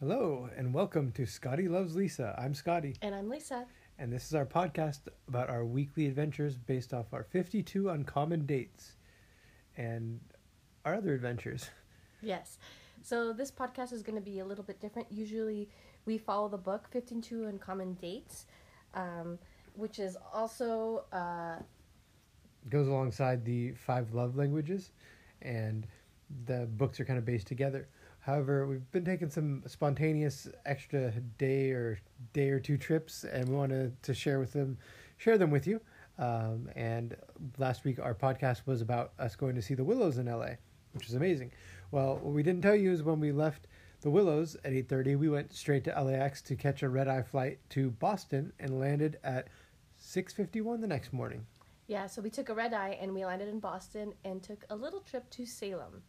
Hello, and welcome to Scotty Loves Lisa. I'm Scotty, And I'm Lisa. and this is our podcast about our weekly adventures based off our 52 uncommon dates and our other adventures. Yes. So this podcast is going to be a little bit different. Usually we follow the book 52 Uncommon Dates, um, which is also, uh, goes alongside the five love languages, and the books are kind of based together. However, we've been taking some spontaneous extra day or day or two trips, and we wanted to share with them, share them with you. Um, and last week, our podcast was about us going to see the Willows in LA, which was amazing. Well, what we didn't tell you is when we left the Willows at eight thirty, we went straight to LAX to catch a red eye flight to Boston and landed at six fifty one the next morning. yeah, so we took a red eye and we landed in Boston and took a little trip to Salem,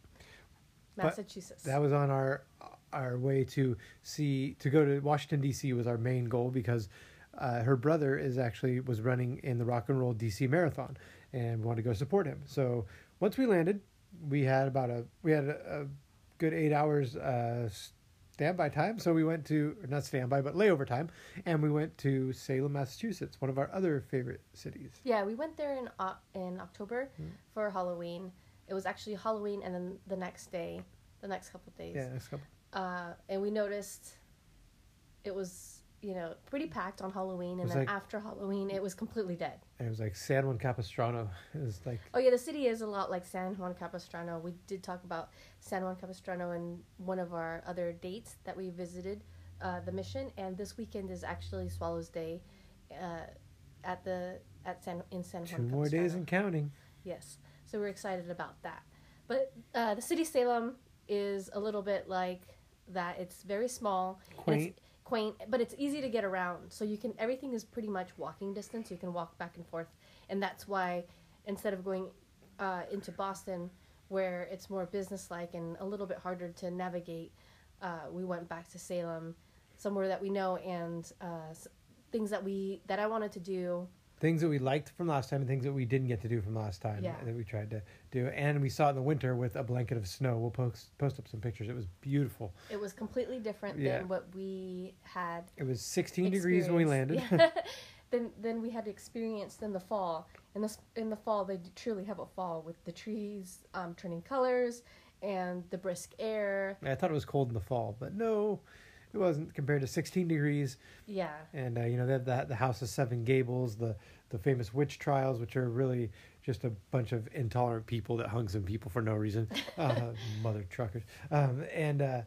But Massachusetts. That was on our our way to see to go to Washington D.C. was our main goal because uh, her brother is actually was running in the Rock and Roll D.C. Marathon and we wanted to go support him. So once we landed, we had about a we had a, a good eight hours uh, standby time. So we went to not standby but layover time, and we went to Salem, Massachusetts, one of our other favorite cities. yeah, we went there in uh, in October Mm. for Halloween. It was actually Halloween and then the next day, the next couple of days. Yeah, next couple. uh, and we noticed it was you know pretty packed on Halloween, and then like- after Halloween, it was completely dead. It was like San Juan Capistrano. It was like Oh yeah, the city is a lot like San Juan Capistrano. We did talk about San Juan Capistrano in one of our other dates that we visited uh, the mission, and this weekend is actually Swallows Day uh, at the at San in San two Juan. more days Capistrano. and counting. Yes, so we're excited about that. But uh, the city Salem is a little bit like that. It's very small, Quaint. it's quaint, but it's easy to get around. So you can everything is pretty much walking distance. You can walk back and forth, and that's why instead of going uh, into Boston, where it's more businesslike and a little bit harder to navigate, uh, we went back to Salem, somewhere that we know and uh, things that we that I wanted to do. Things that we liked from last time and things that we didn't get to do from last time Yeah. that we tried to do and we saw it in the winter with a blanket of snow we'll post post up some pictures it was beautiful It was completely different Yeah. than what we had it was 16 degrees when we landed. Yeah. then then we had experienced in the fall. In the in the fall, they truly have a fall with the trees um, turning colors and the brisk air. i thought it was cold in the fall but no it wasn't compared to 16 degrees. Yeah, and uh, you know they have the, the house of seven gables the the famous witch trials which are really just a bunch of intolerant people that hung some people for no reason. Uh, mother truckers. Um, and uh,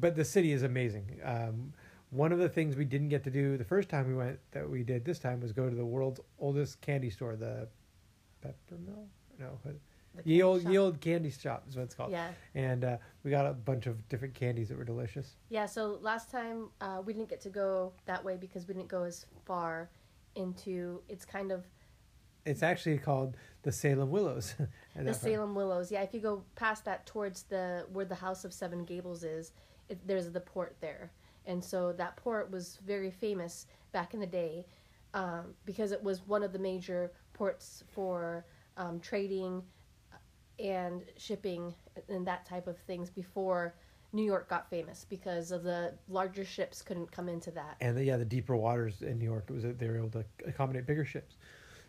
but the city is amazing. Um, one of the things we didn't get to do the first time we went that we did this time was go to the world's oldest candy store the peppermill? No ye old shop. ye old candy shop is what it's called Yeah, and uh, we got a bunch of different candies that were delicious yeah. So last time uh, we didn't get to go that way because we didn't go as far into. It's kind of it's actually called the salem willows the. Salem Willows. Yeah, if you go past that towards the where the House of Seven Gables is, it, there's the port there, and so that port was very famous back in the day um, because it was one of the major ports for um, trading and shipping and that type of things before New York got famous because of the larger ships couldn't come into that. and the, yeah, the deeper waters in New York, it was they were able to accommodate bigger ships.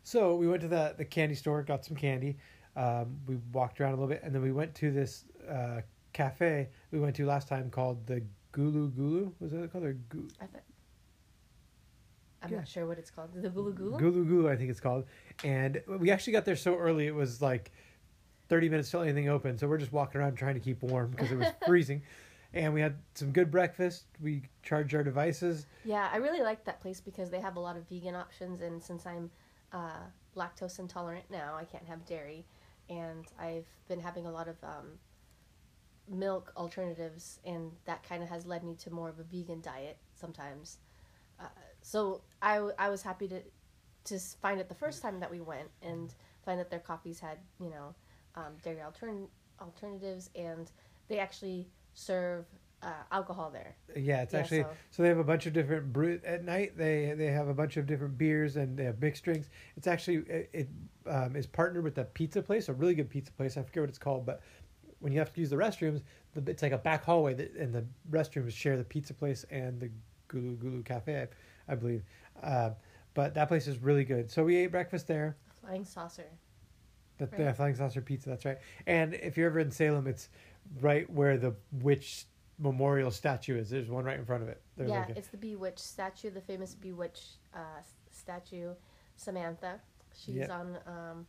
So we went to the the candy store, got some candy. Um, we walked around a little bit, and then we went to this uh, cafe we went to last time called the Gulu Gulu. Was that called or Gu- I thought. I'm Yeah. not sure what it's called. The Gulu Gulu? Gulu Gulu? I think it's called. And we actually got there so early; it was like thirty minutes till anything open. So we're just walking around trying to keep warm because it was freezing. And we had some good breakfast. We charged our devices. Yeah, I really like that place because they have a lot of vegan options, and since I'm uh, lactose intolerant now, I can't have dairy, and I've been having a lot of um, milk alternatives, and that kind of has led me to more of a vegan diet sometimes. Uh, so I, w- I was happy to to find it the first time that we went and find that their coffees had you know um, dairy altern- alternatives, and they actually serve uh, alcohol there. Yeah, it's Yeah, actually so- so. they have a bunch of different brew at night. They they have a bunch of different beers and they have mixed drinks. It's actually it, it um, is partnered with a pizza place, a really good pizza place. I forget what it's called, but when you have to use the restrooms, the, it's like a back hallway, that, and the restrooms share the pizza place and the Gulu Gulu Cafe, I, I believe. Uh, but that place is really good. So we ate breakfast there. Flying saucer. The, Right. the Flying Saucer Pizza, that's right. And if you're ever in Salem, it's right where the witch memorial statue is. There's one right in front of it. There's yeah, like a- it's the Bewitched statue, the famous Bewitched uh, statue, Samantha. She's Yep. on um,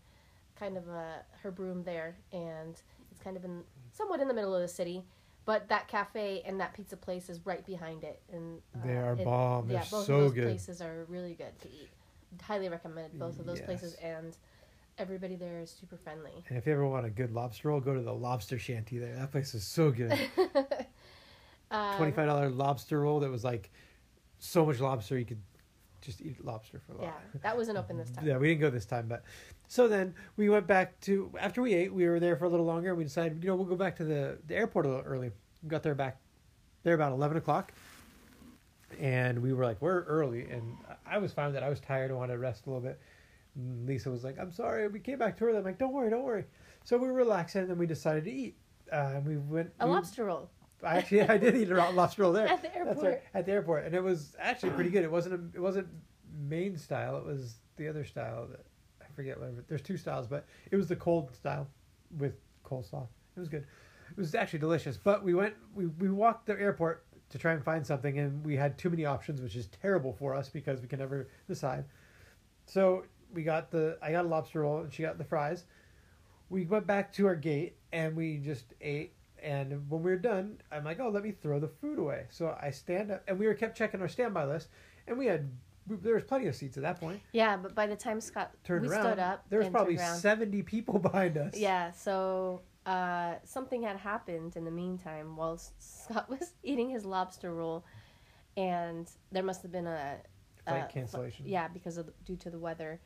kind of a, her broom there, and it's kind of in somewhat in the middle of the city. But that cafe and that pizza place is right behind it, and uh, They are it- bomb. They're yeah, both so of those good. places are really good to eat. Highly recommend both of those places, and everybody there is super friendly. And if you ever want a good lobster roll, go to the Lobster Shanty there. That place is so good. Um, Twenty five dollar lobster roll that was like so much lobster you could just eat lobster for a while. Yeah, that wasn't open this time. Yeah, we didn't go this time, but so then we went back to after we ate. We were there for a little longer. and We decided, you know, we'll go back to the, the airport a little early. We got there back there about eleven o'clock, and we were like, we're early, and I was fine with that. I was tired. I wanted to rest a little bit. And Lisa was like, I'm sorry, we came back too early. I'm like, don't worry, don't worry. So we were relaxing, and then we decided to eat. Uh, and we went. A we- lobster roll I actually I did eat a lobster roll there. at the airport. right, at the airport, and it was actually pretty good. It wasn't a, it wasn't Maine style. It was the other style that I forget whatever. There's two styles, but it was the cold style with coleslaw. It was good. It was actually delicious. But we went we we walked the airport to try and find something, and we had too many options, which is terrible for us because we can never decide. So we got the I got a lobster roll, and she got the fries. We went back to our gate, and we just ate and when we were done, I'm like, oh, let me throw the food away. So I stand up, and we were kept checking our standby list, and we had there was plenty of seats at that point. Yeah, but by the time Scott Turned we around, stood up, there was probably 70 people behind us. Yeah, so uh, something had happened in the meantime while Scott was eating his lobster roll, and there must have been a Flight uh, cancellation. yeah, because of the, due to the weather,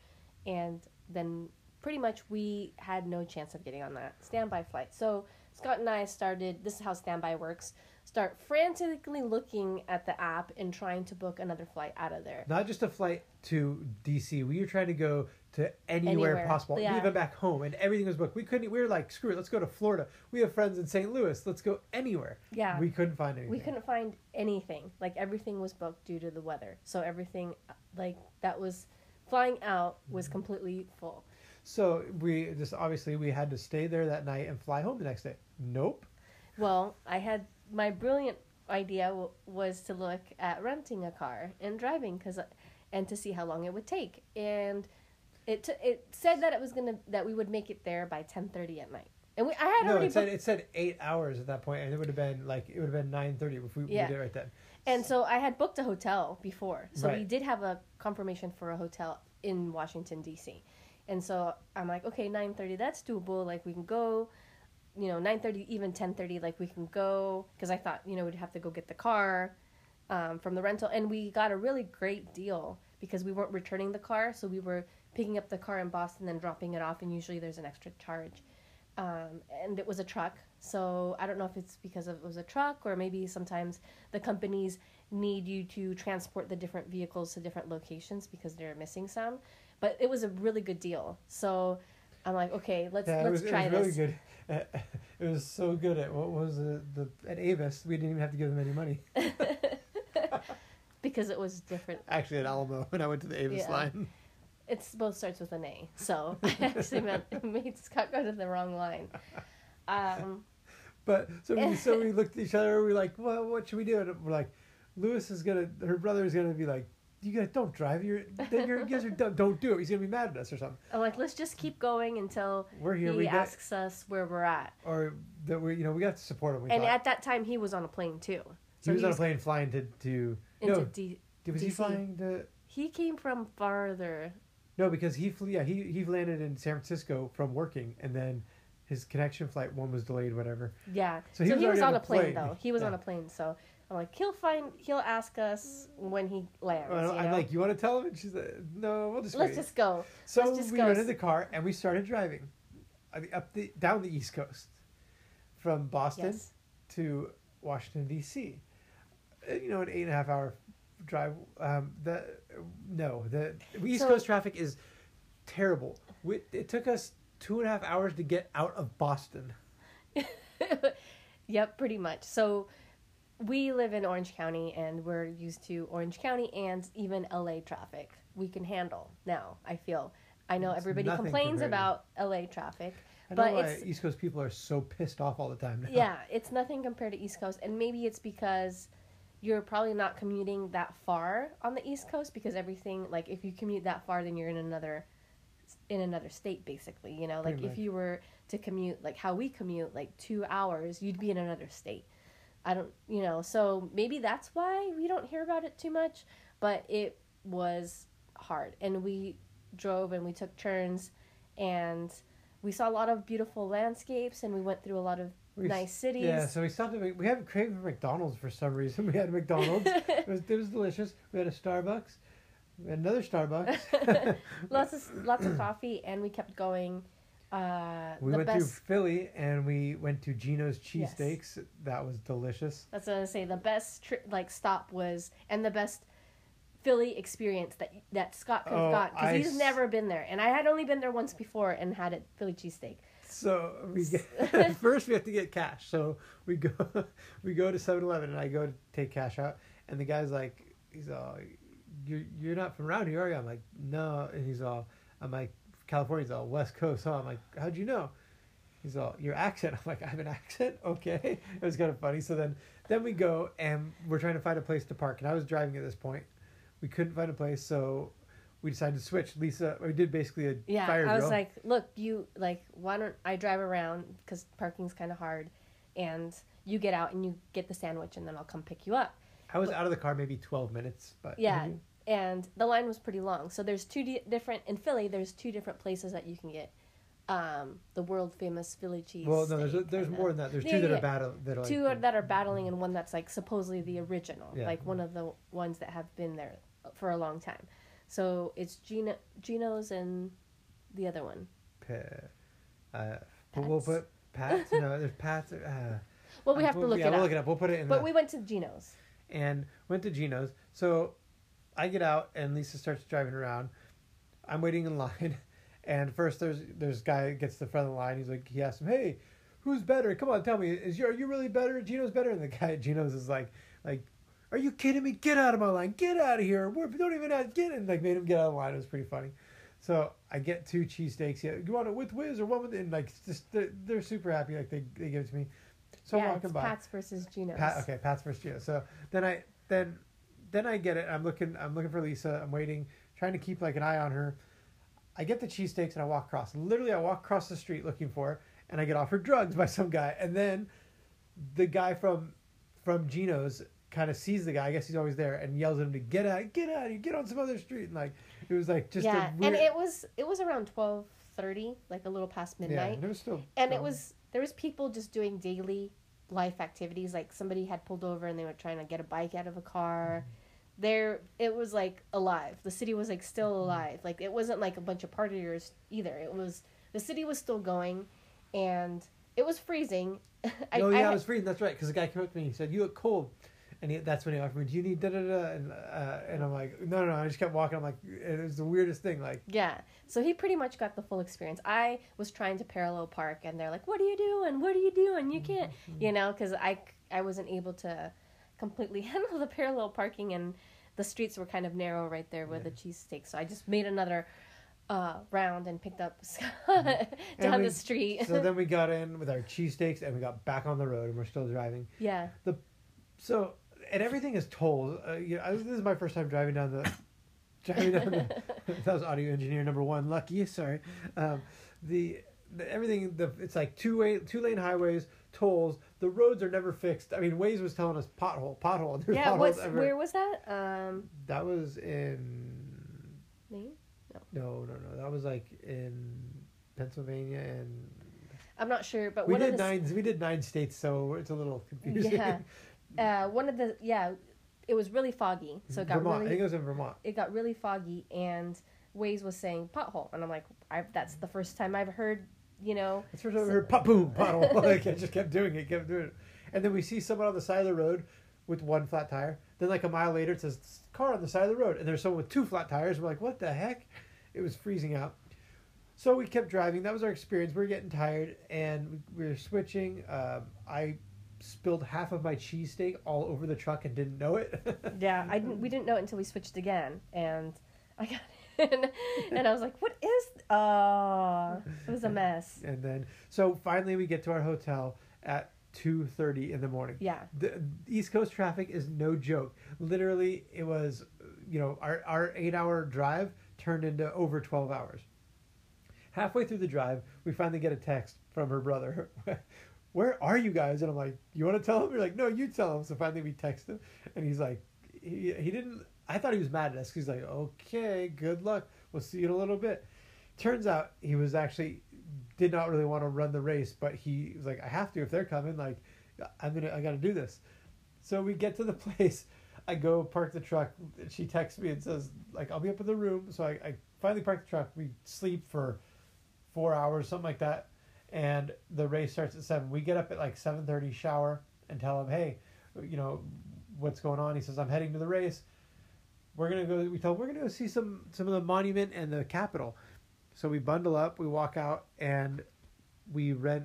and then pretty much we had no chance of getting on that standby flight. So Scott and I started. This is how standby works. Start frantically looking at the app and trying to book another flight out of there. Not just a flight to DC. We were trying to go to anywhere, Anywhere, possible, yeah. even back home, and everything was booked. We couldn't. We were like, screw it, let's go to Florida. We have friends in St. Louis. Let's go anywhere. Yeah, We couldn't find anything. we couldn't find anything. Like everything was booked due to the weather. So everything like that was flying out was Mm-hmm. completely full. So we just obviously we had to stay there that night and fly home the next day. Nope. Well, I had my brilliant idea w- was to look at renting a car and driving cuz and to see how long it would take. And it t- it said that it was going to that we would make it there by 10:30 at night. And we I had No, already it said booked it said eight hours at that point, and it would have been like it would have been nine thirty if we, we Yeah. did it right then. And so I had booked a hotel before. So we did have a confirmation for a hotel in Washington D.C. And so I'm like, okay, 9:30, that's doable. Like we can go, you know, 9:30 even 10:30 like we can go because I thought, you know, we'd have to go get the car um, from the rental and we got a really great deal because we weren't returning the car, so we were picking up the car in Boston and dropping it off and usually there's an extra charge. Um, and it was a truck. So I don't know if it's because of, it was a truck or maybe sometimes the companies need you to transport the different vehicles to different locations because they're missing some. But it was a really good deal. So I'm like, okay, let's Yeah, let's was, try it was this. really good. It was so good at what was it, the at Avis. We didn't even have to give them any money. because it was different. Actually, at Alamo when I went to the Avis Yeah. line. It's both starts with an A. So I actually meant it made Scott go to the wrong line. Um, But so we so we looked at each other. We were like, well, what should we do? And we're like, Lewis is gonna, her brother is gonna be like, you guys don't drive. You're, then you're, you guys are dumb. Don't do it. He's gonna be mad at us or something. I'm like, let's just keep going until We're here. he we got, asks us where we're at. or that we, you know, we got to support him. We And thought. at that time, he was on a plane too. he was on a plane flying to to into no. D- was he flying to? He came from farther. No, because he flew. Yeah, he he landed in San Francisco from working, and then his connection flight one was delayed. Whatever. Yeah. So So he he, was already was on a plane, plane. though. He was Yeah. on a plane. So I'm like, he'll find. He'll ask us when he lands. Well, I'm know? like, you want to tell him? And she's like, no, we'll just let's wait. just go. so let's just we go. rented the car and we started driving, I mean, up the down the East Coast, from Boston Yes. to Washington D.C. Uh, You know, an eight and a half hour drive. Um, the no, the East So- Coast traffic is terrible. We, it took us two and a half hours to get out of Boston. Yep, pretty much. So we live in Orange County and we're used to Orange County and even LA traffic. We can handle now, I feel. I know It's everybody complains about LA traffic. I But why it's- East Coast people are so pissed off all the time now. Yeah, it's nothing compared to East Coast, and maybe it's because you're probably not commuting that far on the East Coast because everything like if you commute that far, then you're in another in another state basically. You know, like Pretty if much. you were to commute like how we commute like two hours, you'd be in another state. I don't, you know, so maybe that's why we don't hear about it too much, but it was hard, and we drove and we took turns, and we saw a lot of beautiful landscapes, and we went through a lot of We nice cities. Yeah, so we stopped at we haven't craved for McDonald's for some reason. We had McDonald's. it was it was delicious. We had a Starbucks. We had another Starbucks. lots of lots of coffee, and we kept going. Uh, we the went best. to Philly and we went to Geno's Yes. cheesesteaks. That was delicious. That's what I was gonna say. The best tri- like stop was, and the best Philly experience that that Scott could have Oh, got because he's s- never been there, and I had only been there once before and had a Philly cheesesteak. So we get, first we have to get cash. So we go we go to 7-Eleven and I go to take cash out and the guy's like he's all you're you're not from around here are you? I'm like no and he's all I'm like California's all West Coast. So I'm like how'd you know? He's all your accent. I'm like I have an accent. Okay, it was kind of funny. So then then we go and we're trying to find a place to park and I was driving at this point. We couldn't find a place so. We decided to switch. Lisa, we did basically a Yeah, fire I was drill. like, look, you like, why don't I drive around because parking's kind of hard, and you get out and you get the sandwich, and then I'll come pick you up. I was out of the car maybe 12 minutes, but Yeah, and the line was pretty long. So there's two di- different in Philly. There's two different places that you can get um, the world famous Philly cheese. Well, no, there's there's more than that. There's Yeah, two that yeah. are battle that are like two are, that are battling, and one that's like supposedly the original, Yeah. like one of the ones that have been there for a long time. So it's Geno, Geno's and the other one. pa- uh, but we'll put Pat's. no, there's Pat's. Uh, Well, we uh, have to we'll- look yeah, it we'll up. look it up. We'll put it in. But the, we went to Geno's. and went to Geno's. So I get out and Lisa starts driving around. I'm waiting in line, and first there's there's guy gets to the front of the line. He's like he asks him, "Hey, who's better? Come on, tell me. Is you are you really better? Geno's better?" And the guy at Geno's is like like. Are you kidding me? Get out of my line! Get out of here! We're, don't even have, get in. Like made him get out of line. It was pretty funny. So I get two cheesesteaks. Yeah, you want it with whiz or one with? And like just they're, they're super happy. Like they, they give it to me. So I'm walking by. Pat's versus Geno's. Pat, okay, Pat's versus Geno. So then I then then I get it. I'm looking I'm looking for Lisa. I'm waiting, trying to keep like an eye on her. I get the cheesesteaks and I walk across. Literally, I walk across the street looking for her, and I get offered drugs by some guy. And then the guy from from Geno's kind of sees the guy. I guess he's always there and yells at him to get out, get out, you get on some other street. And like it was like just yeah, a weird. and it was it was around twelve thirty, like a little past yeah, midnight, and it was still. and it was there was people just doing daily life activities. Like somebody had pulled over and they were trying to get a bike out of a car. Mm-hmm. There, it was like alive. The city was like still alive. Like it wasn't like a bunch of partiers either. It was the city was still going, and it was freezing. I, oh yeah, I I, was freezing. That's right. Because the guy came up to me. He said, "You look cold," and he, that's when he offered me, "Do you need da da da?" And uh, and I'm like, "No, no, no." I just kept walking. I'm like, it was the weirdest thing. Like, Yeah. So he pretty much got the full experience. I was trying to parallel park, and they're like, "What are you doing? What are you doing? You can't," you know, because I I wasn't able to completely handle the parallel parking, and the streets were kind of narrow right there with the cheesesteak. So I just made another uh, round and picked up Scott down we- the street. so then we got in with our cheesesteaks and we got back on the road and we're still driving. yeah. The So and everything is tolled. Uh, you know, this is my first time driving down the driving down the. that was audio engineer number one. Lucky, sorry. Um, the, the everything the it's like two way two lane highways tolls. The roads are never fixed. I mean, Waze was telling us pothole pothole. There's Yeah. What's everywhere. where was that? Um, That was in Maine. no no no. no. That was like in Pennsylvania and I'm not sure, but we did the nine. We did nine states, so it's a little confusing. Yeah. Uh, one of the yeah, it was really foggy, so it got Vermont. I really think it was in Vermont. it got really foggy and Waze was saying pothole and I'm like I that's the first time I've heard you know That's the first time I heard pop boom pothole. like I just kept doing it, kept doing it, And then we see someone on the side of the road with one flat tire. Then like a mile later, it says car on the side of the road, and there's someone with two flat tires. We're like, what the heck? It was freezing out. So we kept driving. That was our experience. We were getting tired, and we were switching. Um, I spilled half of my cheesesteak all over the truck and didn't know it. Yeah, I didn't, we didn't know it until we switched again, and I got in, and I was like, "What is?" Oh, it was a mess. and then, so finally, we get to our hotel at two thirty in the morning. Yeah, the East Coast traffic is no joke. Literally, it was, you know, our, our eight hour drive turned into over 12 hours. Halfway through the drive, we finally get a text from her brother. Where are you guys? And I'm like, you want to tell him? You're like, no, you tell him. So finally we text him, and he's like, he, he didn't. I thought he was mad at us. He's like, okay, good luck. We'll see you in a little bit. Turns out he was actually did not really want to run the race, but he was like, I have to if they're coming. Like, I'm gonna, I gotta do this. So we get to the place. I go park the truck. She texts me and says, like, I'll be up in the room. So I, I finally park the truck. We sleep for four hours, something like that. And the race starts at seven. We get up at like seven thirty, shower, and tell him, hey, you know, what's going on? He says, I'm heading to the race. We're gonna go. We tell him we're gonna go see some some of the monument and the Capitol. So we bundle up, we walk out, and we rent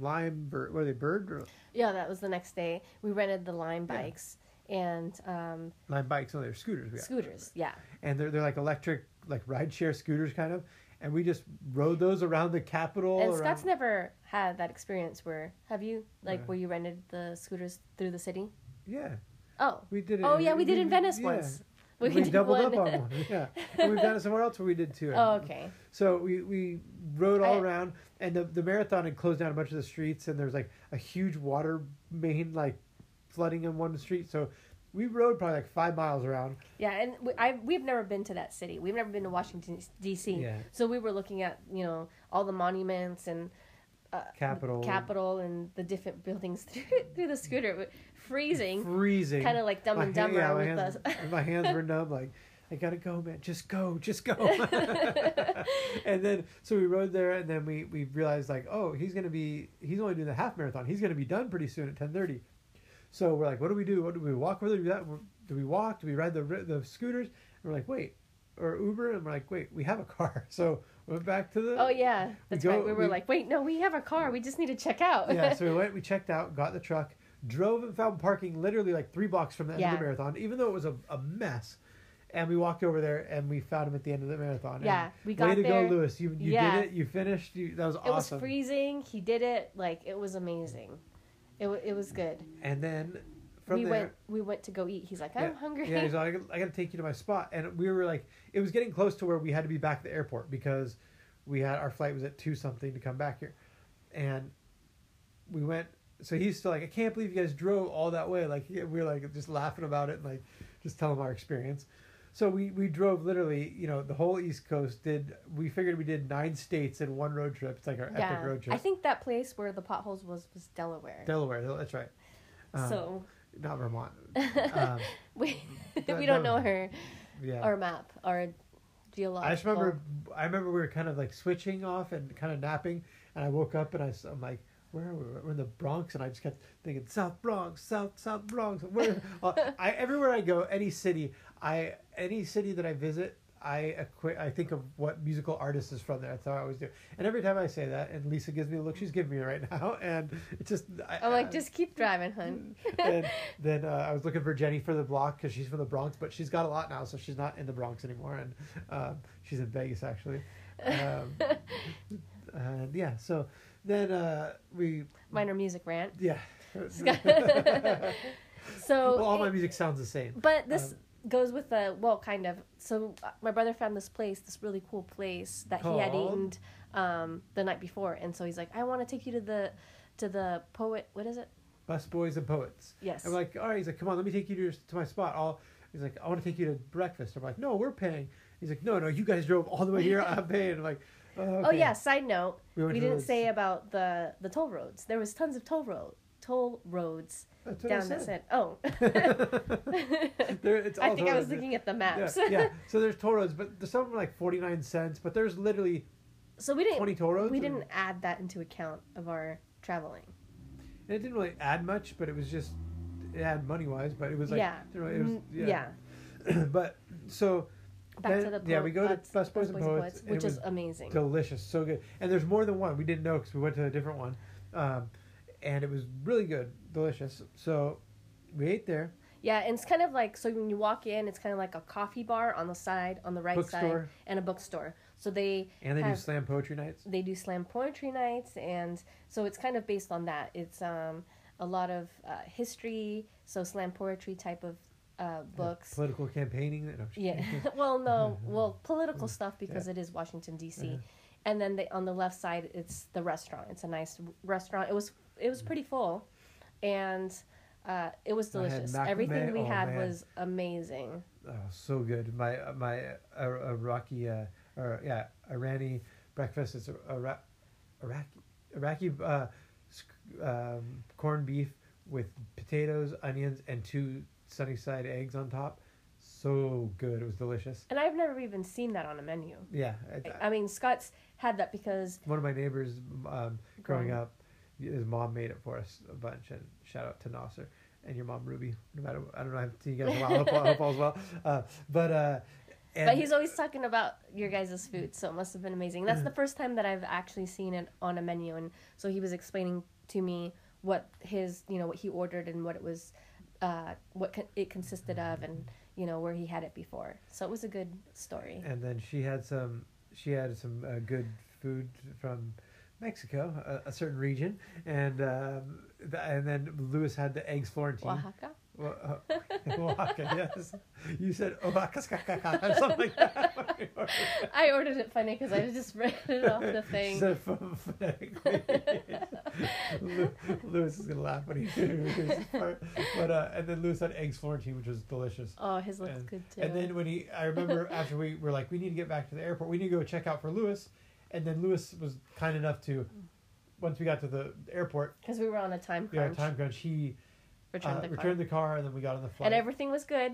lime bird. What are they? Bird or yeah. That was the next day. We rented the Lime Yeah. bikes and um, lime bikes? No, they're scooters. We got. scooters. Yeah, and they're they're like electric, like ride share scooters, kind of. And we just rode those around the Capitol. and around, Scott's never had that experience. Where have you like Right. where you rented the scooters through the city? yeah, Oh, we did it. oh yeah, we did in Venice yeah. once. We, did doubled one. up on one. Yeah, and we've done it somewhere else where we did too. oh, okay. So we, we rode all I- around, and the, the marathon had closed down a bunch of the streets, and there was like a huge water main like flooding in one street. So we rode probably like five miles around. Yeah, and we, I we've never been to that city. We've never been to Washington D.C. Yeah. So we were looking at you know all the monuments and uh, Capitol. Capitol and the different buildings through, through the scooter, freezing, Freezing. kind of like Dumb My and hand- Dumber yeah, my with hands, us. my hands were numb. Like I gotta go, man. Just go, just go. and then so we rode there, and then we we realized like, oh, he's gonna be he's only doing the half marathon. He's gonna be done pretty soon at ten thirty. So we're like, what do we do? What do we walk? Whether do that? Do we walk? Do we ride the the scooters? And we're like, wait, or Uber? And we're like, wait, we have a car. So we went back to the. Oh yeah, that's go- right. We were we- like, wait, no, we have a car. We just need to check out. yeah, so we went, we checked out, got the truck, drove and found parking literally like three blocks from the end of the marathon, even though it was a, a mess. And we walked over there and we found him at the end of the marathon. Yeah, And we way to there. go, Lewis! You you Yeah. did it. You finished. You, that was awesome. it was freezing. He did it. Like it was amazing. It it was good. And then from we there, went we went to go eat. He's like, I'm Yeah. hungry. yeah, he's like, I got to take you to my spot. And we were like, it was getting close to where we had to be back at the airport because we had our flight was at two something to come back here, and we went. So he's still like, I can't believe you guys drove all that way. Like we were like just laughing about it and like just telling him our experience. So we we drove literally, you know, the whole East Coast. Did we figured we did nine states in one road trip? It's like our yeah, epic road trip. I think that place where the potholes was was Delaware. Delaware. That's right. Um, so not Vermont. Um, we that- we don't know her yeah. our map our geological. I just remember, I remember we were kind of like switching off and kind of napping, and I woke up and I, I'm like, where are we? We're in the Bronx, and I just kept thinking South Bronx, South South Bronx. Where? uh, I everywhere I go, any city, I any city that I visit, I equi- I think of what musical artist is from there. That's how I always do. And every time I say that, and Lisa gives me a look, she's giving me right now, and it's just. I, I'm like, I- just keep driving, hun. and then uh, I was looking for Jenny for the block because she's from the Bronx, but she's got a lot now, so she's not in the Bronx anymore, and um, she's in Vegas actually. Um, and yeah, so then uh, we Minor music rant. yeah. So, well, all my music sounds the same. but this um, goes with the well, kind of. So uh, my brother found this place, this really cool place that he had Called? eaten um, the night before, and so he's like, "I want to take you to the to the poet. What is it? Bus boys and poets. Yes. I'm like, all right. He's like, come on, let me take you to, to my spot. I'll. He's like, I want to take you to breakfast. I'm like, no, we're paying. He's like, no, no, you guys drove all the way here. I'm paying. I'm like, oh, Oh yeah. Side note, We we, didn't say about the the toll roads. There was tons of toll road toll roads That's what I down that said. Oh, There, it's I think I was roads. looking at the yeah, maps. yeah. So there's toll roads, but there's some like 49 cents, but there's literally so we didn't 20 toll roads. we and- didn't add that into account of our traveling. And it didn't really add much, but it was just it had money wise, but it was like yeah. it was Mm, yeah. yeah. but so Back then- to the yeah, we go to Bus Boys Bus and Poets, and it which is amazing. delicious, so good. And there's more than one. We didn't know because we went to a different one, um, and it was really good, delicious. So we ate there. Yeah, and it's kind of like so when you walk in, it's kind of like a coffee bar on the side, on the right side, and a bookstore. So they And they do slam poetry nights. they do slam poetry nights, and so it's kind of based on that. It's um, a lot of uh, history, so slam poetry type of uh, books. Political campaigning. No, Yeah. well, no, well, political stuff because it is Washington D.C. Yeah. And then they, on the left side, it's the restaurant. It's a nice restaurant. It was it was pretty full, and uh, it was delicious. Everything we Oh, had man. was amazing. Oh, so good. My my uh, Iraqi uh, or yeah Irani breakfast Iraq, Iraqi Iraqi uh, um, corned beef with potatoes, onions, and two sunny side eggs on top. So good. It was delicious. And I've never even seen that on a menu. Yeah. I- I mean, Scott's had that because one of my neighbors um, Growing up, his mom made it for us a bunch. And shout out to Nasser and your mom Ruby. No matter, I don't know. I haven't seen you guys in a while. I hope, I hope all's well. Uh, but uh, and but he's always talking about your guys' food, so it must have been amazing. That's the first time that I've actually seen it on a menu, and so he was explaining to me what his, you know, what he ordered and what it was, uh, what con- it consisted of, and you know where he had it before. So it was a good story. and then she had some she had some uh, good food from Mexico, a, a certain region, and um, th- and then Lewis had the eggs Florentine. Oaxaca. Uh, Oaxaca, yes. You said Oaxaca, or something like that. I ordered it funny because I just read it off the thing. ph- phonetically. Lewis is gonna laugh when he hears. But uh, and then Lewis had eggs Florentine, which was delicious. Oh, his looks and, good too. And then when he, I remember after we were like, we need to get back to the airport. We need to go check out for Lewis. And then Lewis was kind enough to, once we got to the airport, because we were on a time a crunch, time crunch. He returned uh, the car, the car, and then we got on the flight. and everything was good.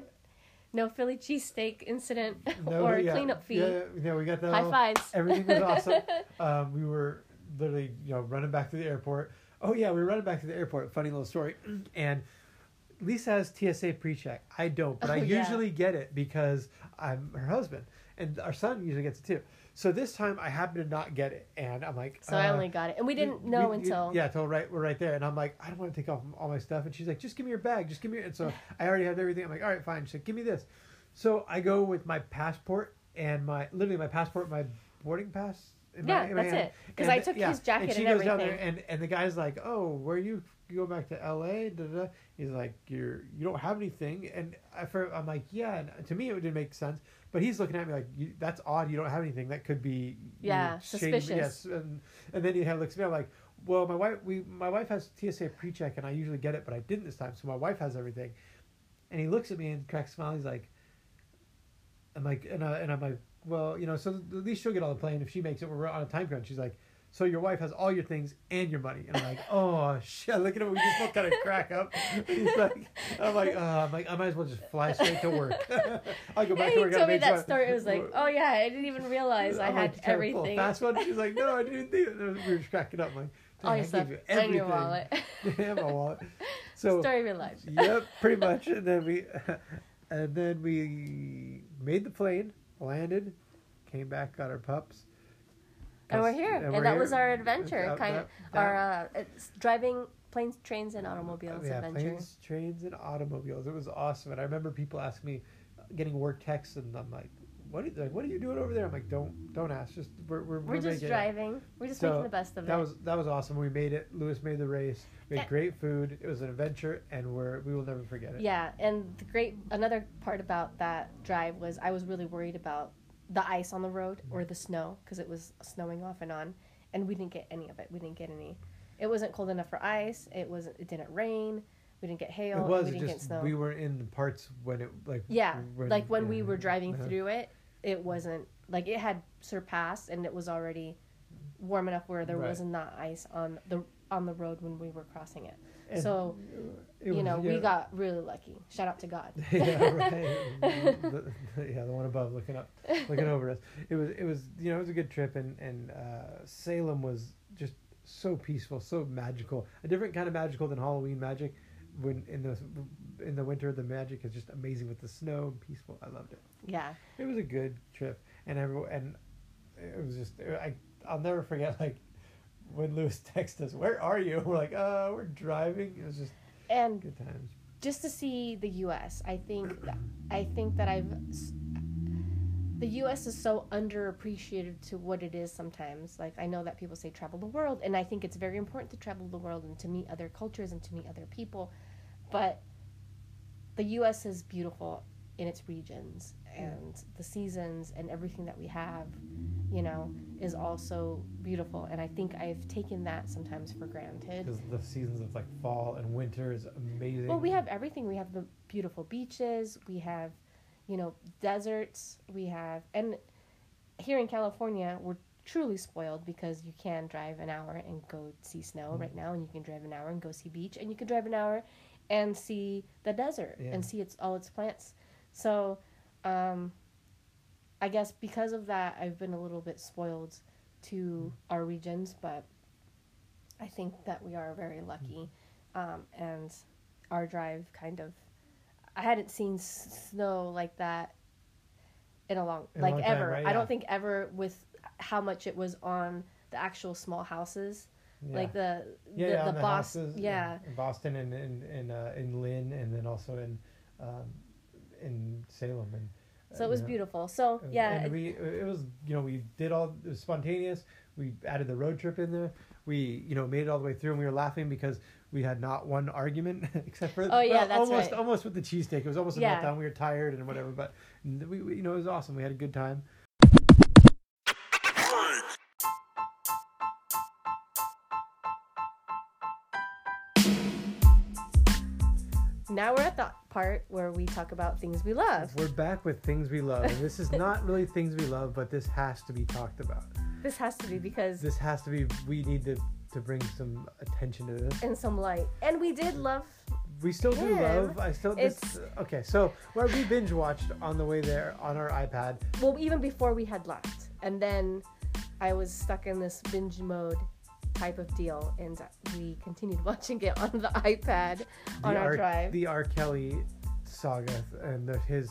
No Philly cheesesteak incident No, or yeah, cleanup fee. Yeah, yeah, we got that. High all- fives. Everything was awesome. um, we were literally, you know, running back to the airport. Oh yeah, we were running back to the airport. Funny little story. And Lisa has TSA pre-check. I don't, but I Oh, yeah. usually get it because I'm her husband, and our son usually gets it too. So this time I happen to not get it, and I'm like, So I uh, only got it, and we didn't know we- until yeah, until right we're right there, and I'm like, I don't want to take off all my stuff, and she's like, just give me your bag, just give me. Your... And so I already had everything. I'm like, all right, fine. She's like, give me this. So I go with my passport and my literally my passport, my boarding pass. In Yeah, my, in that's hand. it. 'Cause And I took his jacket and she and goes down there, everything. and and the guy's like, oh, where you you go back to L.A. Da, da, da. He's like, you're you don't have anything, and I, for, I'm like, yeah. And to me, it didn't make sense. But he's looking at me like, you, that's odd. You don't have anything. That could be Yeah, suspicious. Yes, and and then he had looks at me. I'm like, well, my wife we my wife has TSA pre-check, and I usually get it, but I didn't this time. So my wife has everything, and he looks at me and cracks a smile. He's like, I'm like, and, I, and I'm like, well, you know, so at least she'll get on the plane if she makes it. We're on a time crunch. She's like, so your wife has all your things and your money. And I'm like, oh shit! Look at him. We just both kind of crack up. He's like, I'm like, uh, I'm like, I might as well just fly straight to work. I'll go back he to work. told me that story. It was like, oh yeah, I didn't even realize I I'm had like, trying to pull a everything. Fast one. She's like, no, I didn't think it. We were just cracking up. I'm like, All your I stuff you and your wallet. yeah, my wallet. So Story of your life. yep, pretty much. And then we, and then we made the plane, landed, came back, got our pups, And we're here, and and, we're that here. was our adventure. That- kind that- of our uh, driving planes, trains, and automobiles yeah, adventure. planes, trains, and automobiles. It was awesome, and I remember people asking me, getting work texts, and I'm like, "What are you, like, what are you doing over there?" I'm like, "Don't, don't ask. Just we're we're, We're just making it." driving. We're just So, making the best of That it. was that was awesome. We made it. Lewis made the race. We had Yeah. great food. It was an adventure, and we're we will never forget it. Yeah, and the great another part about that drive was I was really worried about the ice on the road or the snow because it was snowing off and on, and we didn't get any of it. We didn't get any. It wasn't cold enough for ice. It wasn't. It didn't rain. We didn't get hail. It was We didn't get just snow. we were in the parts when it like yeah, like when we were driving uh-huh. through it, it wasn't like it had surpassed and it was already warm enough where there Right. wasn't that ice on the on the road when we were crossing it. And so it you was- know, we got really lucky. Shout out to God. yeah, right. the, the- yeah, the one above looking up, looking over us. It was, it was, you know, it was a good trip, and and uh, Salem was just so peaceful, so magical. A different kind of magical than Halloween magic. When in the in the winter, the magic is just amazing with the snow and peaceful. I loved it. Yeah. It was a good trip, and everyone and it was just I I'll never forget like when Lewis texted us, "Where are you?" We're like, "Uh, we're driving." It was just And good times. just to see the U.S. I think that, I think that I've the U.S. is so underappreciated to what it is sometimes. Like I know that people say travel the world, and I think it's very important to travel the world and to meet other cultures and to meet other people, but the U.S. is beautiful in its regions and the seasons and everything that we have, you know, is also beautiful. And I think I've taken that sometimes for granted. Because the seasons of like fall and winter is amazing. Well, we have everything. We have the beautiful beaches. We have, you know, deserts. We have, and here in California, we're truly spoiled because you can drive an hour and go see snow Mhm. right now, and you can drive an hour and go see beach, and you can drive an hour and see the desert Yeah. and see its all its plants. So, um, I guess because of that, I've been a little bit spoiled to our regions, but I think that we are very lucky, um, and our drive kind of. I hadn't seen s- snow like that in a long, In a like long time, ever. right? I don't think ever with how much it was on the actual small houses, yeah. like the yeah, the, yeah, the, the yeah. in Boston and in in uh, in Lynn, and then also in um, in Salem, and uh, So it you was know, beautiful. So yeah, and we it was you know we did all it was spontaneous. We added the road trip in there. We you know made it all the way through, and we were laughing because we had not one argument except for Oh, yeah, well, that's almost right. almost with the cheesesteak. It was almost a Yeah. meltdown. We were tired and whatever, but we, we you know it was awesome. We had a good time. Now we're at the part where we talk about things we love. We're back with things we love, and this is not really things we love, but this has to be talked about. This has to be because This has to be. We need to to bring some attention to this. in some light, and we did love. We still do love. I still. This, it's- okay, so where we binge watched on the way there on our iPad. Well, even before we had left, and then I was stuck in this binge mode type of deal, and we continued watching it on the iPad on the our R, drive. The R. Kelly saga and the, his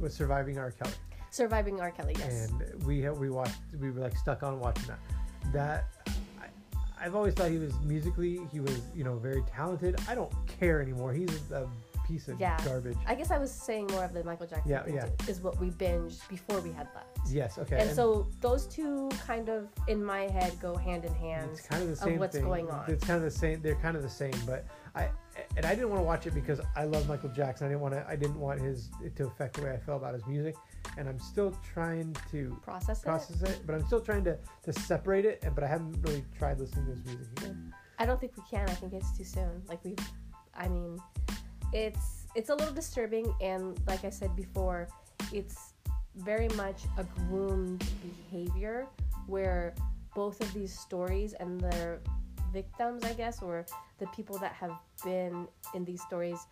was surviving R. Kelly, Surviving R. Kelly, yes. and we we watched. We were like stuck on watching that. That I, I've always thought he was musically. He was you know very talented. I don't care anymore. He's a piece of Yeah. garbage. I guess I was saying more of the Michael Jackson Yeah, yeah. is what we binged before we had left. yes. Okay. And, so those two kind of in my head go hand in hand. It's kind of the of same what's thing. going on. It's kind of the same. They're kind of the same, but I and I didn't want to watch it because I love Michael Jackson. I didn't want to. I didn't want his it to affect the way I felt about his music, and I'm still trying to Process it. process it. But I'm still trying to to separate it. And but I haven't really tried listening to his music again. I don't think we can. I think it's too soon. Like we, I mean, it's it's a little disturbing, and like I said before, it's very much a groomed behavior where both of these stories and their victims, I guess, or the people that have been in these stories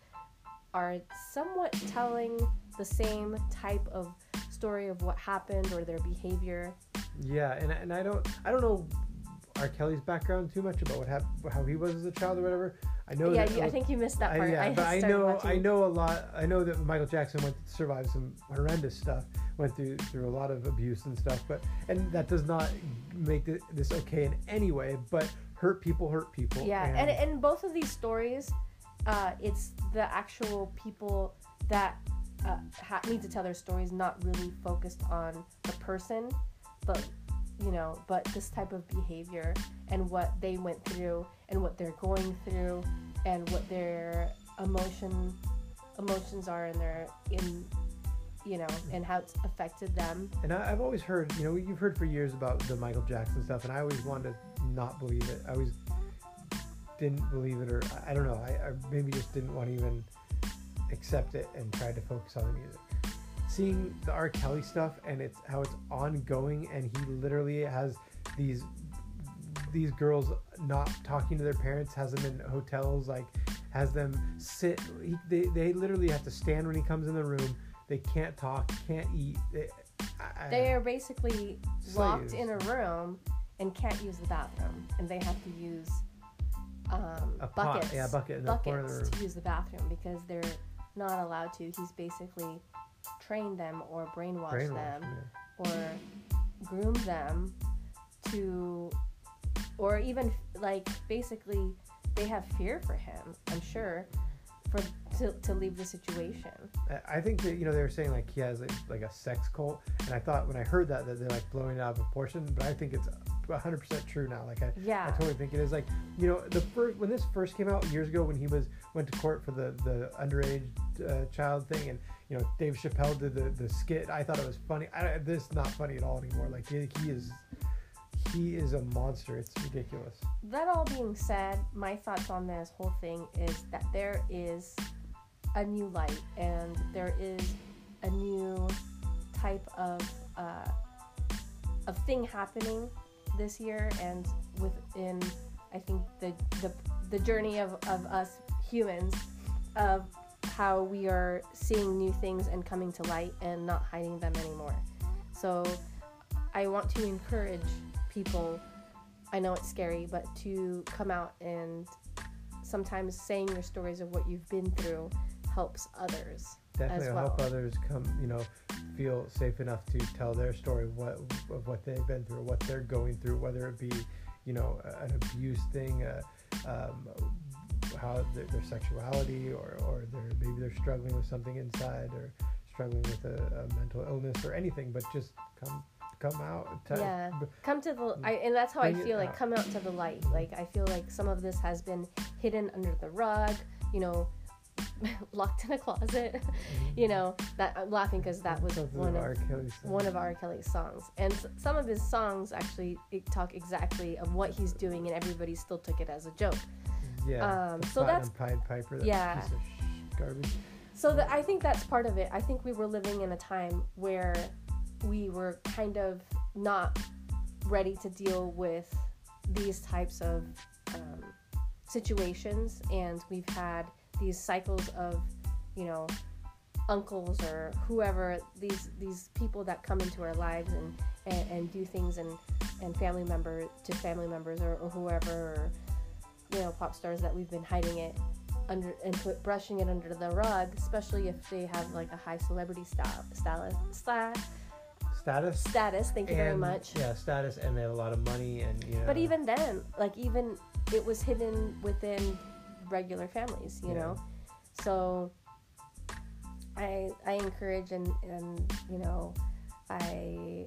are somewhat telling the same type of story of what happened or their behavior. Yeah, and and I don't I don't know R. Kelly's background too much about what happened, how he was as a child or whatever. I know yeah, that you, I think you missed that I, part. yeah, but I know watching- I know a lot. I know that Michael Jackson went survived some horrendous stuff, went through through a lot of abuse and stuff. But and that does not make thi- this okay in any way. But hurt people hurt people. Yeah, and and both of these stories, uh, it's the actual people that uh, ha- need to tell their stories, not really focused on the person, but you know, but this type of behavior and what they went through and what they're going through and what their emotion emotions are in their in you know and how it's affected them and I, I've always heard, you know, you've heard for years about the Michael Jackson stuff, and I always wanted to not believe it. I always didn't believe it, or I- don't know. I, I maybe just didn't want to even accept it and tried to focus on the music. Seeing the R. Kelly stuff and it's how it's ongoing, and he literally has these these girls not talking to their parents, has them in hotels, like has them sit. He, they they literally have to stand when he comes in the room. They can't talk, can't eat. They, I- they are basically locked in a room and can't use the bathroom, and they have to use um, A pot, buckets, yeah, a bucket in the corner buckets to use the bathroom because they're not allowed to. He's basically trained them or brainwashed Brainwash, them yeah. or groom them to, or even like basically they have fear for him. I'm sure for to, to leave the situation. I- I think that you know they were saying like he has like, like a sex cult, and I thought when I heard that that they're like blowing it out of proportion, but I think it's 100 percent true now. Like I, yeah. I totally think it is. Like you know the first when this first came out years ago when he was went to court for the the underage uh, child thing, and you know Dave Chappelle did the the skit. I thought it was funny. I, this is not funny at all anymore. Like he, he is he is a monster. It's ridiculous. That all being said, my thoughts on this whole thing is that there is a new light and there is a new type of uh, of thing happening this year and within I think the the, the journey of, of us humans of how we are seeing new things and coming to light and not hiding them anymore. So I want to encourage people I know it's scary, but to come out and sometimes saying your stories of what you've been through helps others. Definitely As will help others come, you know, feel safe enough to tell their story what of what they've been through, what they're going through, whether it be, you know, an abuse thing, uh, um, how their, their sexuality, or or they're maybe they're struggling with something inside, or struggling with a, a mental illness, or anything. But just come come out. Tell, Yeah. Come to the I and that's how I feel like out. come out to the light. Like I feel like some of this has been hidden under the rug, you know, locked in a closet. you know, that I'm laughing because that was one of of R. Kelly's song. one of R. Kelly's songs. And s- some of his songs actually talk exactly of what he's doing, and everybody still took it as a joke. yeah. um, so that's- Pied Piper. That yeah. Piece of garbage. So that I think that's part of it. I think we were living in a time where we were kind of not ready to deal with these types of um, situations, and we've had these cycles of, you know, uncles or whoever these these people that come into our lives and and, and do things and and family member to family members or, or whoever or you know pop stars that we've been hiding it under and put brushing it under the rug, especially if they have like a high celebrity style, style, style Status. status. Thank you very much. Yeah, status, and they have a lot of money, and you know. But even then, like even it was hidden within regular families, you Yeah. know. So I I encourage and and you know I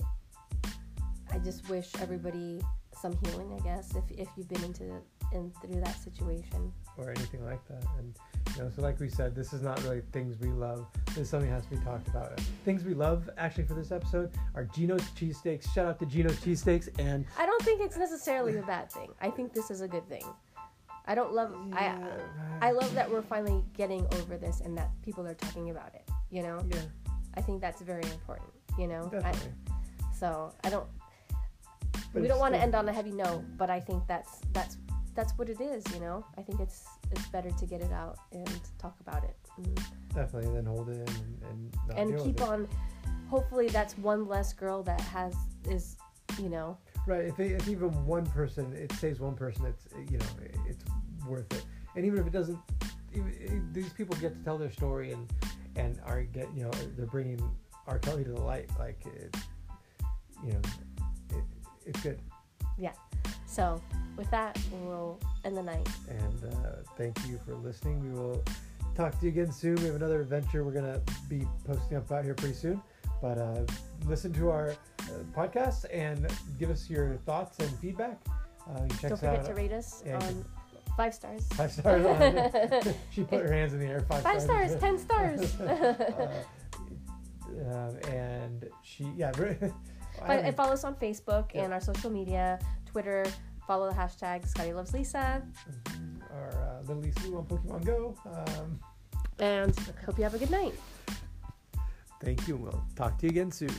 I just wish everybody some healing, I guess, if if you've been into in through that situation. or anything like that. And you know, so like we said, this is not really things we love. This is something that has to be talked about. Things we love actually for this episode are Geno's cheesesteaks. Shout out to Geno's cheesesteaks and I don't think it's necessarily a bad thing. I think this is a good thing. I don't love I Yeah. I love that we're finally getting over this and that people are talking about it. You know, yeah, I think that's very important. You know, I, definitely. so I don't. But we don't want to end on a heavy note, but I think that's that's that's what it is. You know, I think it's it's better to get it out and talk about it and, definitely then hold it in and, and, and keep on. Hopefully, that's one less girl that has is you know Right. If, if even one person, it saves one person, it's you know it's worth it. And even if it doesn't, even, these people get to tell their story and and are get you know they're bringing R. Kelly to the light. Like it, you know, it, it's good. Yeah. So with that, we'll end the night. And uh, thank you for listening. We will talk to you again soon. We have another adventure we're gonna be posting up out here pretty soon. But uh, listen to our podcast and give us your thoughts and feedback. Uh, you check Don't forget out. to rate us Yeah, on five stars. Five stars. on she put her hands in the air. Five, Five stars, ten stars. uh, um, and she, yeah. And follow us on Facebook Yeah. and our social media, Twitter. Follow the hashtag Scotty Loves Lisa. our uh, little Lisa on Pokemon Go. Um, And hope you have a good night. thank you. We'll talk to you again soon.